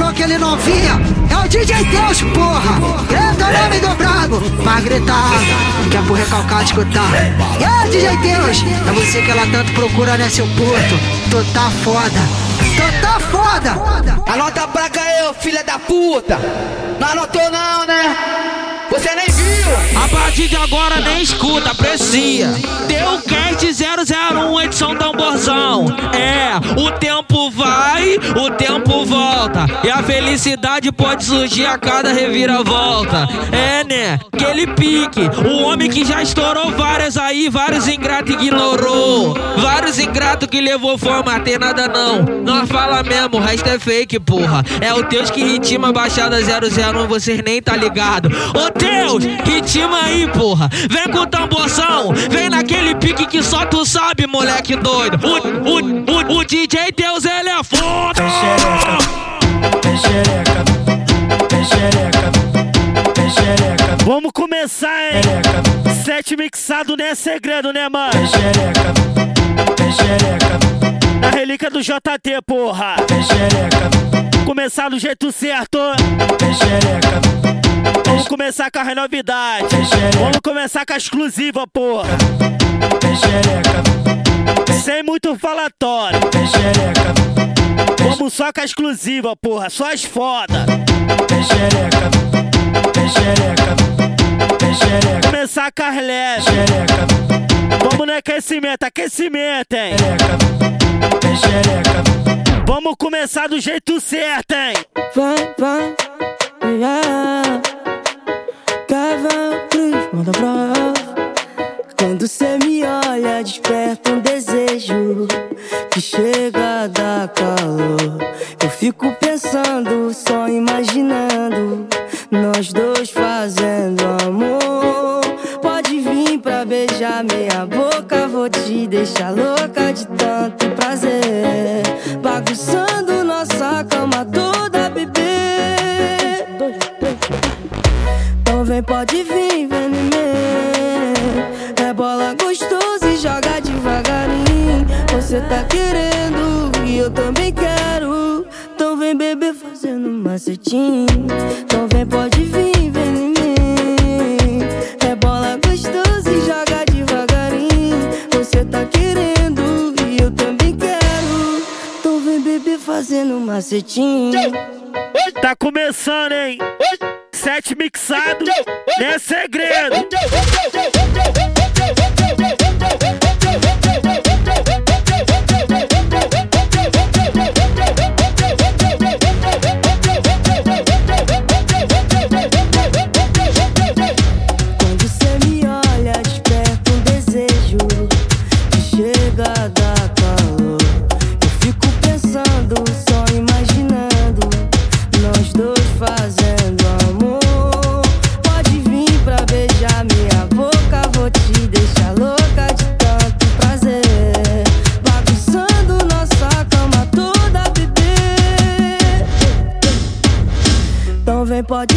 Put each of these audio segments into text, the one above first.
falou não via. É o DJ Deus, porra. Grita o nome do brabo. Pra gritar, que é pro recalcado escutar. E aí, DJ Deus, é você que ela tanto procura, né, seu porto? Tu tá foda. Tu tá foda. Anota pra cá, eu, filha da puta. Não anotou não, né? Você nem viu! A partir de agora nem escuta, aprecia. Deu cast 001, edição tamborzão. É, o tempo vai, o tempo volta. E a felicidade pode surgir a cada reviravolta. É, né? Aquele pique. O homem que já estourou várias aí, vários ingratos ignorou. Vários ingratos que levou fama, tem nada não. Nós fala mesmo, o resto é fake, porra. É o Deus que ritima Baixada 001, vocês nem tá ligado. Deus, ritima aí, porra. Vem com o tamborzão, vem naquele pique que só tu sabe, moleque doido. O, o, o, o DJ Deus, ele é foda. Pechereca, pechereca, Vamos começar, hein? Sete mixado não é segredo, né, mano? Na relíquia do JT, porra. Começar do jeito certo. pechereca, Vamos começar com a novidade. Vamos começar com a exclusiva, porra. Sem muito falatório. Vamos só com a exclusiva, porra. Só as foda. Começar com as leves. Vamos no aquecimento, aquecimento, hein? Vamos começar do jeito certo, hein? Vai, vai, yeah. Quando cê me olha, desperta um desejo que chega a dar calor. Eu fico pensando, só imaginando, nós dois fazendo amor. Pode vir pra beijar meia boca, vou te deixar louca de tanto prazer. Bagunçando nossa cama toda, bebê. Então vem, pode vir, vem em Você tá querendo e eu também quero. Então vem, bebê, fazendo um macetinho. Então vem, pode vir, vem em mim. É bola gostosa e joga devagarinho. Você tá querendo e eu também quero. Então vem, bebê, fazendo macetinho. Tá começando, hein? Sete mixado, é segredo.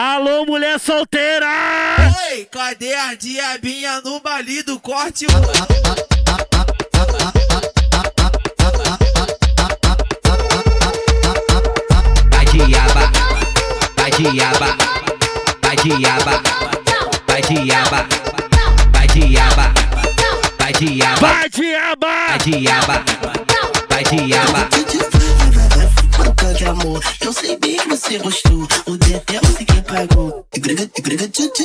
Alô, mulher solteira! Oi, cadê a diabinha no baile do corte? Vai diaba, vai diaba, vai diaba, vai diaba, vai diaba, vai diaba, Vai, diaba! vai diaba, vai diaba. Amor, eu sei bem que você gostou. O Dedé você que pagou. Tigrega, tigrega, tchutchu.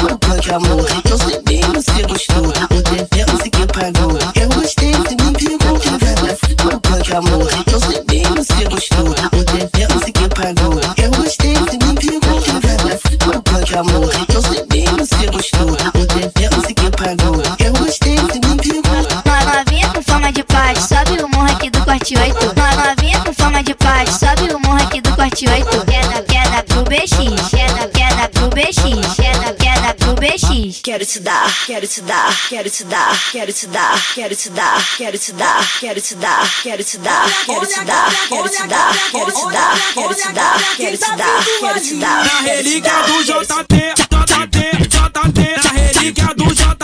Boca de amor, eu sei bem que você gostou. O Dedé você que pagou. Eu gostei, você me pegou. Boca de amor, eu sei bem que você gostou. O Dedé você que pagou. Eu gostei, você me pegou. Boca de amor, Quero te dar, quero te dar, quero te dar, quero te dar, quero te dar, quero te dar, quero te dar, quero te dar, quero te dar, quero te dar, quero te dar, quero te dar, quero te dar, quero te dar. Na relíquia do JT, JT, JT, na relíquia do JT,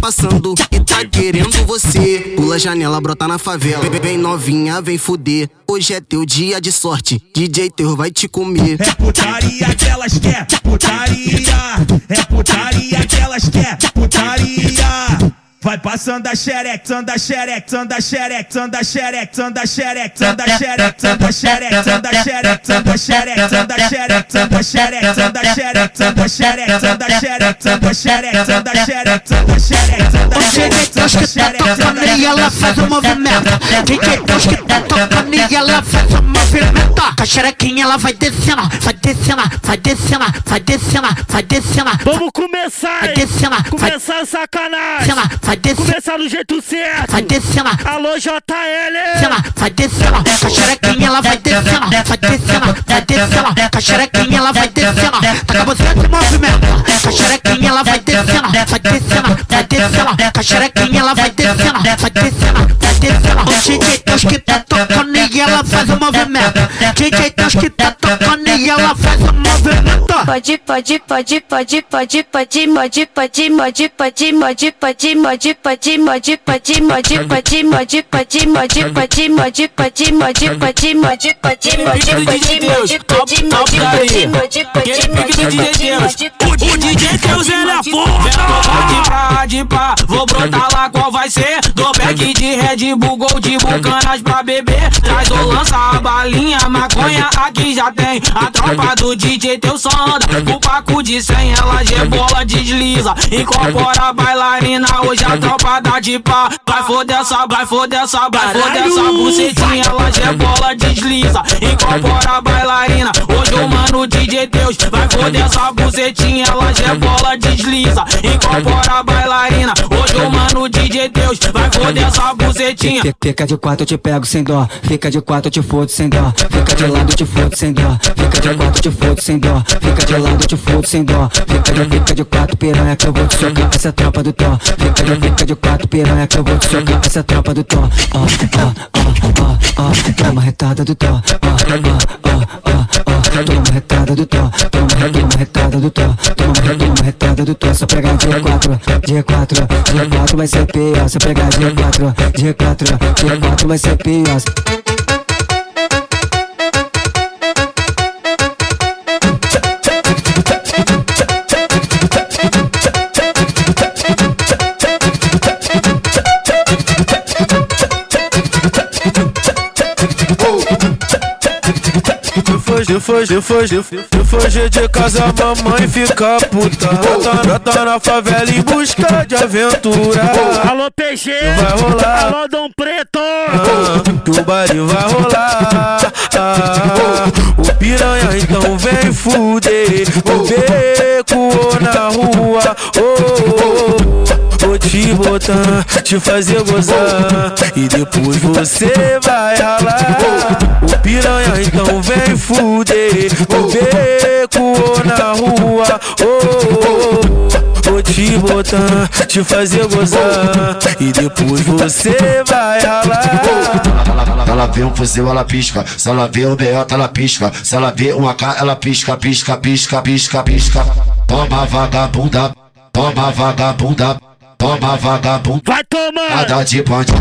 passando e tá querendo você. Pula a janela, brota na favela. Vem novinha, vem fuder. Hoje é teu dia de sorte. DJ Teu vai te comer. É putaria que elas quer, putaria. É putaria que elas quer, putaria. Vai passando a xerex, anda xerex, anda xerex, anda xerex, anda xerex, anda xerex, anda xerex, anda xerex, anda xerex, anda xerex, anda xerex, anda xerex, anda xerex, anda xerex, anda xerex, anda xerex, anda xerex, anda xerex, anda xerex, e ela faz o movimento. DJ Deus que tá tocando e ela faz o movimento. Com a xerequinha ela vai descendo, vai descendo, vai descendo, vai descendo, vai descendo. Vamos começar, Vai hein? descendo, vai Começar a sacanagem vai descer. Começar do jeito certo. Vai descer lá. Alô, JL. Sei lá, vai descer lá. Com a xerequinha, ela vai descer lá. Vai descer lá, vai descer lá. Com a xerequinha, ela vai descer lá. Taca você de movimento. Com a xerequinha, ela vai descer lá. Vai descer lá, vai descer lá. Com a xerequinha, ela vai descer lá. Vai descer lá descendo, o DJ que tá tocando e ela faz o movimento, DJ que tá tocando e ela faz o movimento. Pode, pode, pode, pode, pode, pode, pode, pode, pode, pode, pode, pode, pode, pode, pode, pode, mode, pode, mode, pode, mode, pode, mode, pode, mode, pode, mode, pode, O DJ Deus ele é foda. de pra, de pá, vou brotar lá qual vai ser. Do back de Red Bull, Gold Bull, canas pra beber. Traz ou lança a balinha, maconha aqui já tem. A tropa do DJ teu só anda. O paco de 100, ela bola desliza. Incorpora a bailarina, hoje a tropa dá de pá. Vai foder essa, vai foder essa, vai foder essa bucetinha, ela bola desliza. Incorpora a bailarina, hoje o mano DJ Deus. Vai foder essa bucetinha, ela bola desliza. Incorpora a bailarina, hoje o mano DJ Deus. Vai foder essa bucetinha. Fica- de quatro, eu te pego sem dó. Fica de quatro, eu te fodo sem dó. Fica de lado, eu te fodo sem dó. Fica de quatro, eu te fodo sem dó. Fica de lado, eu te fodo sem dó. Fica de, fica de quatro, piranha que eu vou te socar. Essa é tropa do Tó. Fica de, fica de quatro, piranha que eu vou te socar. Essa é tropa do Tó. Ó, ó, ó, ó, ó. Toma retada do. Ó, ó, ó, ó, ó toma retada do to, toma retada do to, toma retada do to, só pegar dia 4, dia 4, dia 4 vai ser pior, só pegar dia 4, dia 4, dia 4 vai ser pior. For, se for, se fugir de casa, mamãe fica puta. Brota, brota na favela em busca de aventura. Alô, PG. Vai rolar. Alô, Dom Preto. Ah, que o baile vai rolar. Ah, o piranha então vem fuder. O beco ou na rua. Oh, oh, oh. Te botar, te fazer gozar. E depois você vai ralar. O piranha então vem fuder. O beco ou na rua. Oh, oh, oh. Vou te botar, te fazer gozar. E depois você vai ralar. Ela vê um fuzil, ela pisca. Se ela vê um Bota, ela pisca. Se ela vê um AK, ela pisca, pisca, pisca, pisca, pisca. Toma vagabunda, toma vagabunda, toma vagabunda. Vai tomar. Nada de bandido.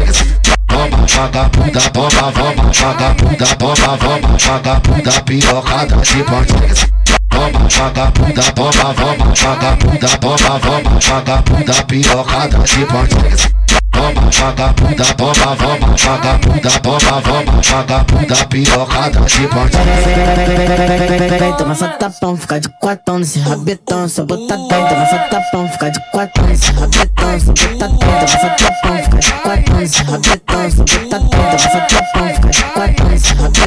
Toma vagabunda, toma, toma vagabunda, toma, toma vagabunda, pirocada de bandido. Toma vagabunda, toma, toma vagabunda, toma, toma vagabunda, pirocada de bandido. Toma vagabunda, toma, toma vagabunda, toma, toma vagabunda, pirocada de bandido. Toma só tapão, fica de quatão nesse rabetão, só botadão. Toma só tapão, fica de rabetão, só. Toma só tapão, fica de rabetão, só. Toma só tapão, fica de rabetão,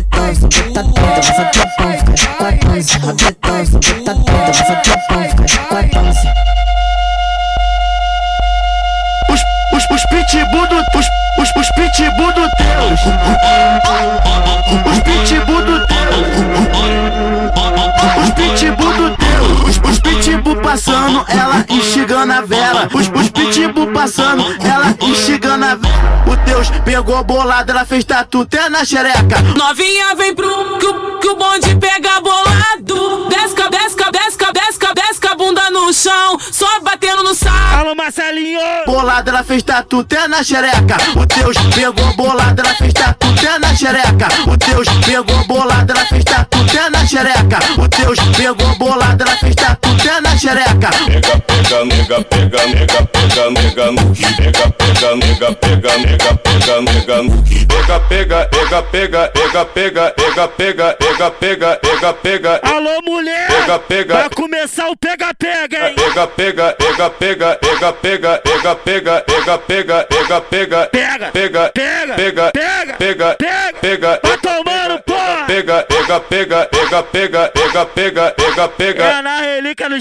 ela instigando a vela. Os, os pitbull passando, ela instigando a vela. O Deus pegou bolada, ela fez tatu até na xereca. Novinha vem pro que, o- que o bonde pega bolado. Desca, desca, desca, desca, desca a bunda no chão. Só batendo no saco. Alô, Marcelinho! Bolada, ela fez tatu até na xereca. O Deus pegou bolada, ela fez tatu até na xereca. O Deus pegou bolada, ela fez tatu até na xereca. O Deus pegou bolada, ela fez tatu até na xereca. Pega, pega, nega, pega, nega, pega, nega no que pega, pega, nega, pega, nega, pega, nega no que pega, pega, ega, pega, ega, pega, ega, pega, ega, pega, ega, pega, Alô, mulher! Pega, pega. Vai começar o pega-pega, hein? ega, pega, ega, pega, ega, pega, ega, pega, ega, pega, ega, pega, Pega, pega, pega, pega, pega, pega, pega. pega, Vai tomando, porra! pega, ega, pega, ega, pega, ega, pega, ega, pega, É na relíquia do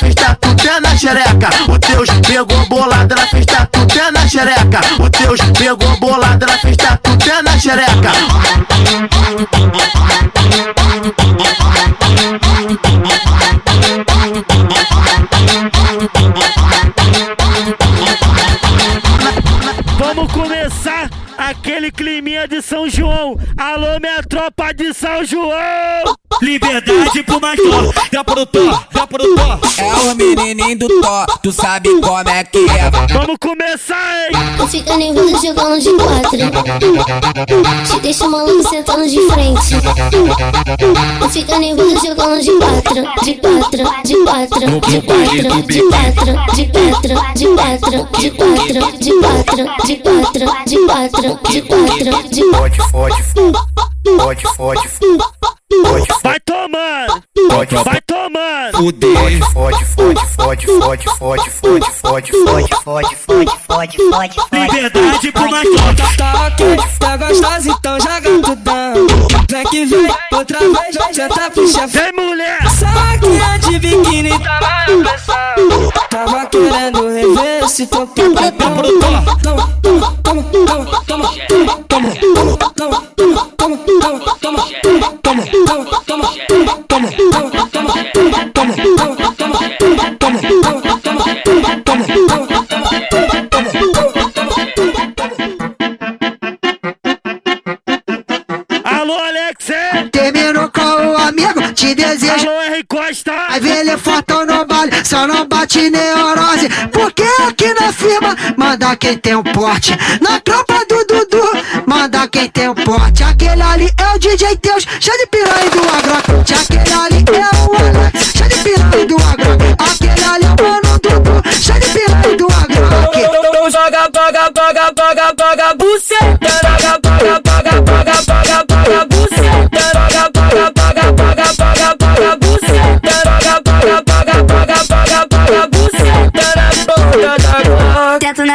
fez tatu até na xereca. O Deus pegou bolada, fez tatu até na xereca. O Deus pegou bolada, fez tatu até na xereca. Vamos começar aquele climinha de São João. Alô, minha tropa de São João! Liberdade pro Major, dá pro Tó, dá pro Tó. É o menininho do Tó, tu sabe como é que é. Vamos começar, hein? Tu fica nervoso jogando de quatro. Te deixa maluco sentando de frente. Tu fica nervoso jogando de quatro, de quatro, de quatro, de quatro, de quatro, de quatro, de quatro, de quatro, de quatro, de quatro, de quatro, de quatro, de Fode, fode, fode, fode, fode, Vai tomando! Pode, Vai tomando! fode, fode, fode, fode, fode, fode, fode, fode, fode, fode, fode, fode, fode, Liberdade pro Major. Tá ok, tá gostosa, então joga tudão. Vem que vem, outra vez, já tá pro chefe. Vem, mulher! Saquinha de biquíni, tava na pressão. Tava querendo rever se tô Toma, bate neurose. Porque aqui na firma, manda quem tem um porte. Na tropa do Dudu, manda quem tem um porte. Aquele ali é o DJ Teus, cheio de piranha do agrote. Aquele ali é o Alex, cheio de piranha do agrote. Aquele ali é o mano Dudu, cheio de piranha do agrote. Então joga, paga, paga, paga, paga, buceta.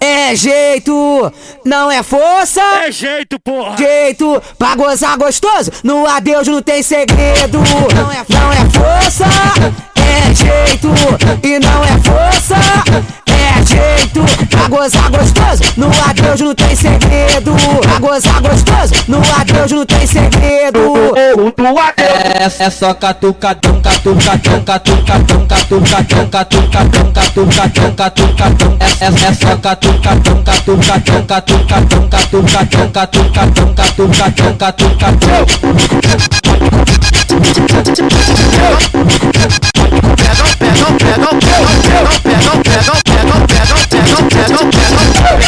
É jeito, não é força. É jeito, porra. Jeito pra gozar gostoso. No adeus não tem segredo. Não é, não é força, é jeito e não é força. É jeito pra gozar gostoso. No adeus não tem segredo. Pra gozar gostoso. No adeus não tem segredo. É, é só catucadão, catucadão, catucadão, catucadão, catucadão, catucadão, catucadão. tuca, é só catucadão, catucadão, catucadão, catucadão, catucadão, catucadão, catucadão.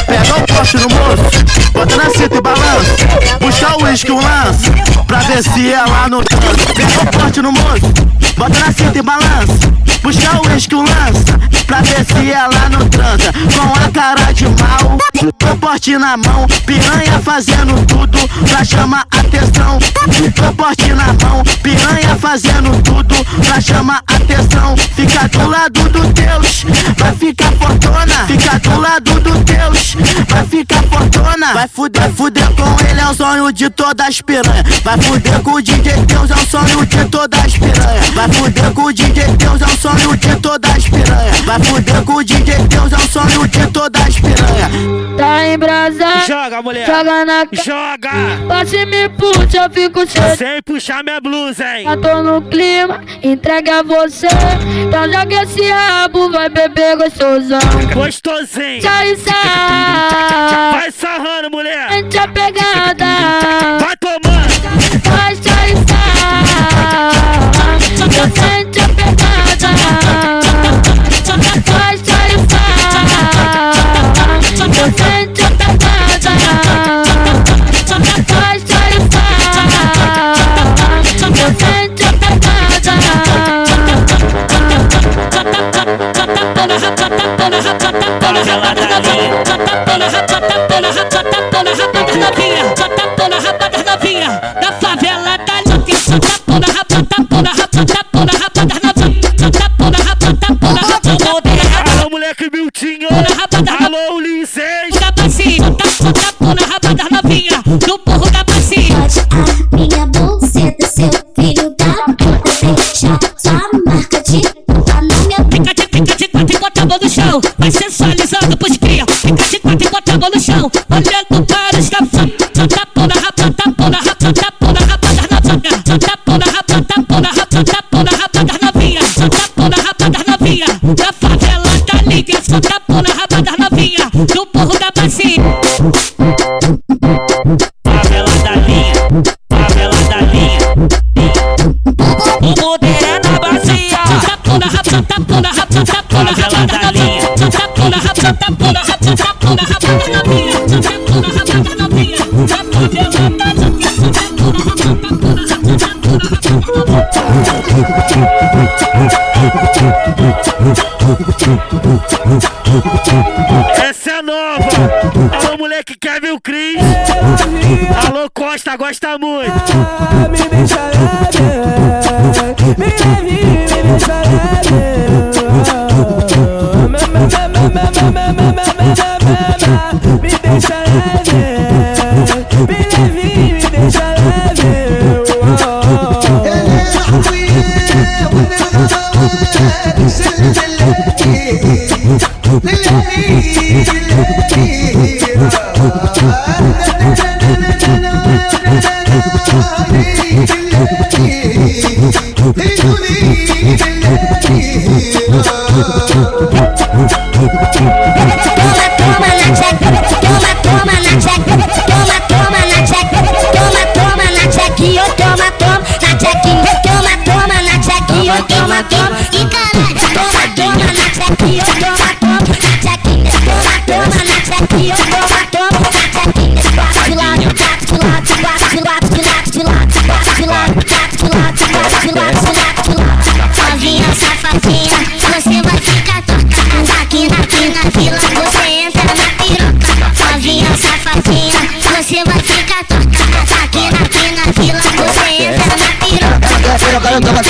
Pega o corte no moço, bota na cinta e balança uísque um lance, pra ver se ela não cansa. Com forte no moço, bota na cinta e balança. Busca o uísque um lança, pra ver se ela não transa. Com a cara de mal, com porte na mão. Piranha fazendo tudo pra chamar atenção. Com porte na mão, piranha fazendo tudo pra chamar atenção. Fica do lado do Deus, vai ficar fortuna. Fica do lado do Deus, vai ficar fortuna. Vai fuder, fuder com ele, é o sonho de todas as piranha. Vai fuder com o DJ Deus, é o sonho de todas as piranha. Vai fuder com o DJ Deus, é o sonho de todas as piranha. Vai fuder com o DJ Deus, é o sonho de todas as piranha. Tá em brasa. Joga, mulher. Joga na Joga. Passe me puxa, eu fico cheio. Sem puxar minha blusa, hein? Já tô no clima, entregue a você. Então joga esse rabo, vai beber gostosão. Gostosinho. Sai, sai. Vai sarrando, mulher. Sente a pegada. Vai tomando. Vai, sai, sai. Sente a pegada. da favela da louca. Santa pona, rapata, pona, rapata, pona, rapata, rapata, santa pona, rapata, pona, rapata. Alô, moleque Miltinho. Alô, Ulisses. Da bacia, santa, santa pona, rapata, novinha. No burro da bacia. Pode a minha bolseta, seu filho da puta. Deixa sua marca de puta na minha pica de pica de quatro e bota a mão no chão. Vai sensualizando pros cria. Pica de quatro e bota a mão no chão. Olhando para os da puta, santa pona, rapata, Senta a pau na rapada, pau na rapada, pau da rapada novinha. Senta a da na. Da favela tá da liga, senta a pau na rapada novinha. Do porro da bacia. Alô, moleque quer meu Cris. Alô Costa, gosta muito. Me deixa me leve, me deixa leve. Me deixa leve, me leve, me deixa leve. me é me ele é ruim, ele é ruim.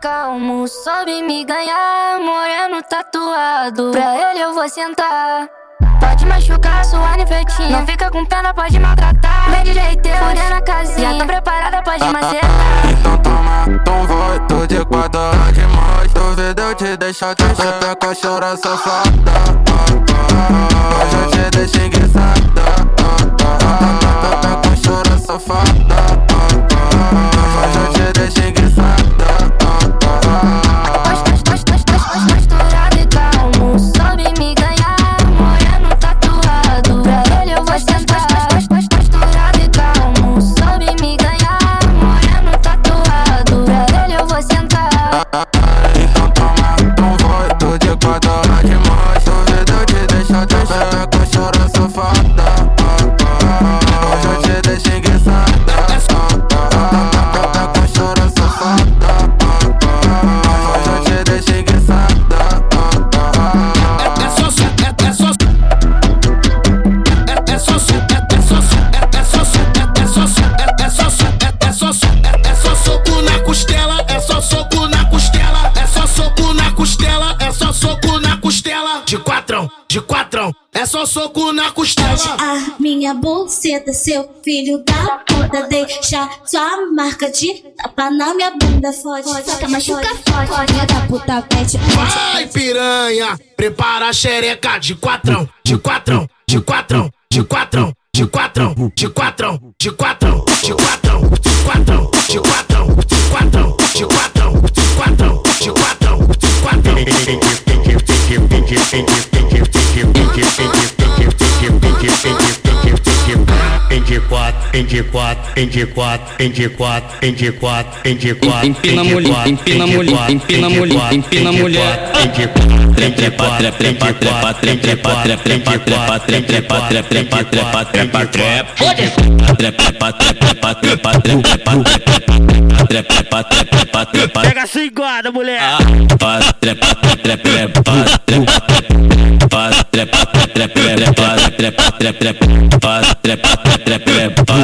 Calmo, sobe me ganhar. Moreno tatuado, pra ele eu vou sentar. Pode machucar sua nefetinha. Não fica com pena, pode maltratar. Vem de jeito, fudendo na casinha. Já tô preparada, pode macetar. Então toma, então vai, tô de quadra demais. Vendo eu te deixar te chata cachorra safada Hoje eu te deixo enguiçada Cachorra safada Hoje eu te deixo enguiçada buceta, seu filho da puta. Deixa sua marca de tapa na minha bunda. Fode, saca, machuca, fode. Filha da puta, pede, Vai piranha, prepara a xereca de quatrão, de quatrão, de quatrão, de quatrão, de quatrão, de quatrão, de quatrão, de quatrão, de quatrão, de quatrão, de quatro, ende quatro, ende quatro, ende quatro, ende quatro, ende quatro, Empina mulher, empina mulher, empina mulher, empina mulher. Trepa, trepa, trepa, trepa, trepa, trepa, trepa, trepa, trepa, trepa, trepa, trepa, trepa. Trepa, trepa, trepa, trepa, trepa, trepa, trepa, trepa. Pega a guarda, mulher. Trepa, trepa, trepa, trepa, trepa, trepa, trepa, trepa, trepa, trepa, trepa, trepa, trepa.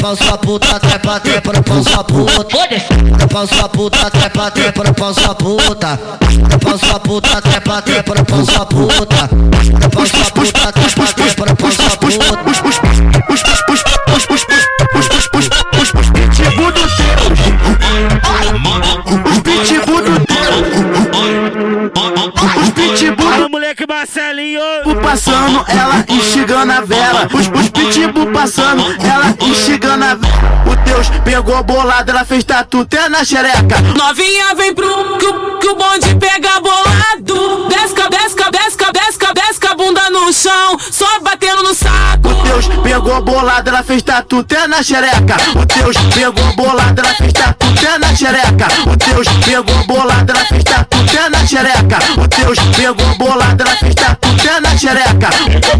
pau sua puta trepa trepa no pau sua puta. No pau sua puta trepa trepa no pau sua puta. No pau sua puta trepa trepa no pau sua puta. No pau sua puta trepa trepa no pau sua puta moleque Marcelinho. passando, ela instigando a vela. Os, os pitbull passando, ela instigando a vela. O Deus pegou bolado, ela fez tatu até na xereca. Novinha vem pro que, o- que o bonde pega bolado. Desca, desca, desca, desca, desca a bunda no chão. Só batendo no saco. O Deus pegou bolado, ela fez tatu até na xereca. O Deus pegou bolado, ela fez tatu até na xereca. O Deus pegou bolado, ela fez tatu até na xereca. O Deus pegou bolada na pista com o pé na xereca.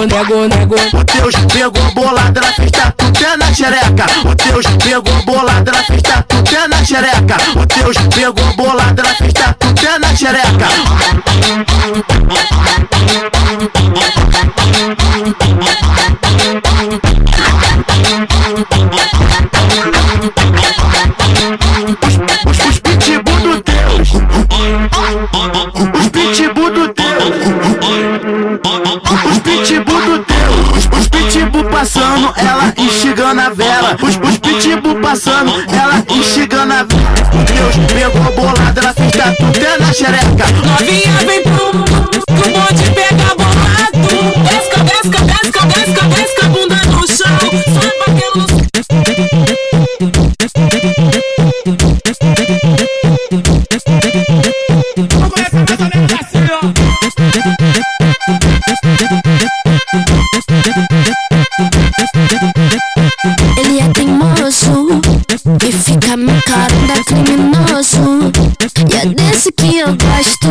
nego, nego. O Deus pegou bolada na festa, tu na xereca. O Deus pegou bolada na festa, tu na xereca. O Deus pegou bolada na festa, tu na xereca. Passando, ela instigando a. Deus pegou bolado, ela fez tatu até na xereca. Novinha vem pro que o bonde pega bolado. Desca, desca, desca, desca, desca bunda no chão. Só batendo no Os desse que eu gosto.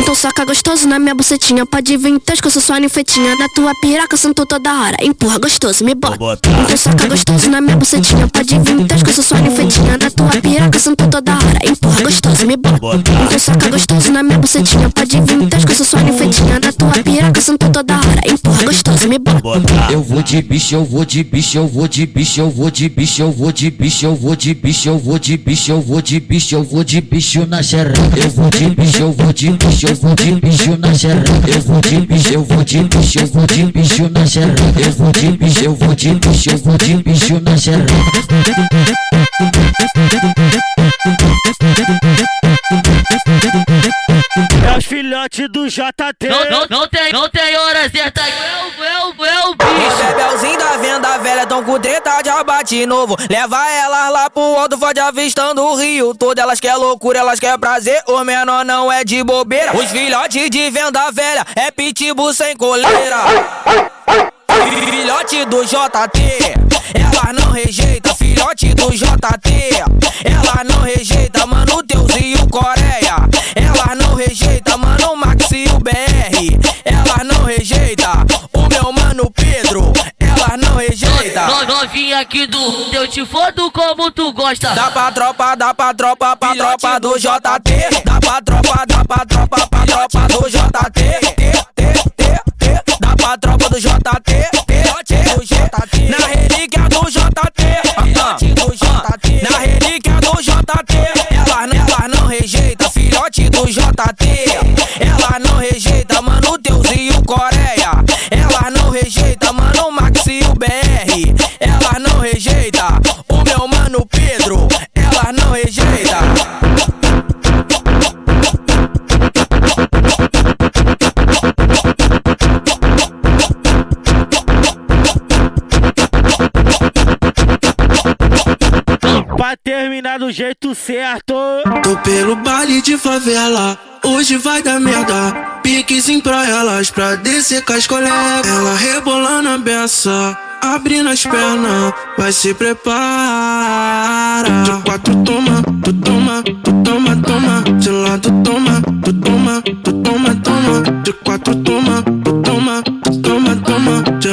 Então saca gostoso na minha bucetinha. Pode vir teus que eu sou sua ninfetinha. Na tua piroca sentou toda hora. Empurra gostoso, me bota. Então saca gostoso na minha bucetinha. Pode vir teus que eu sou sua ninfetinha. Na tua piroca sentou toda hora. Empurra gostoso, me bota. Então saca gostoso na minha bucetinha. Pode vir teus que eu sou sua ninfetinha. Na tua piroca sentou toda hora. Empurra gostoso, me bota. Eu vou de bicho, eu vou de bicho, eu vou de bicho, eu vou de bicho, eu vou de bicho, eu vou de bicho, eu vou de bicho, eu vou de bicho, eu vou de bicho na xereca. Eu vou de bicho, eu vou de bicho, eu vou de te na xereca, eu vou te mijo, eu vou te mijo, eu vou te mijo na xereca, eu vou te mijo, eu vou te mijo, eu vou te mijo na xereca. Thank you. É os filhotes do JT. Não, não, não tem, não tem hora certa. Eu, eu, eu, Os bicho. bebelzinhos da venda velha tão com treta de abate novo. Leva elas lá pro alto, fode avistando o rio todo. Elas quer loucura, elas quer prazer. O menor não é de bobeira. Os filhotes de venda velha é pitbull sem coleira. Filhote do JT, ela não rejeita. Filhote do JT, ela não rejeita. Mano, Teuzinho Coreia, ela não rejeita. Mano, Max e o BR, ela não rejeita. O meu mano Pedro, ela não rejeita. No, novinha aqui do Eu te fodo como tu gosta. Dá pra tropa, dá pra tropa, pra tropa do JT. Dá pra tropa, dá pra tropa, pra tropa do JT. Dá pra tropa do JT. do jeito certo. Tô pelo baile de favela, hoje vai dar merda. Piquezinho pra elas, pra descer com as colegas. Ela rebolando a beça, abrindo as pernas, vai se prepara. De quatro toma, tu toma, tu toma, toma. De lado toma, tu toma, tu toma, toma. De quatro toma, tu toma, tu toma, toma. De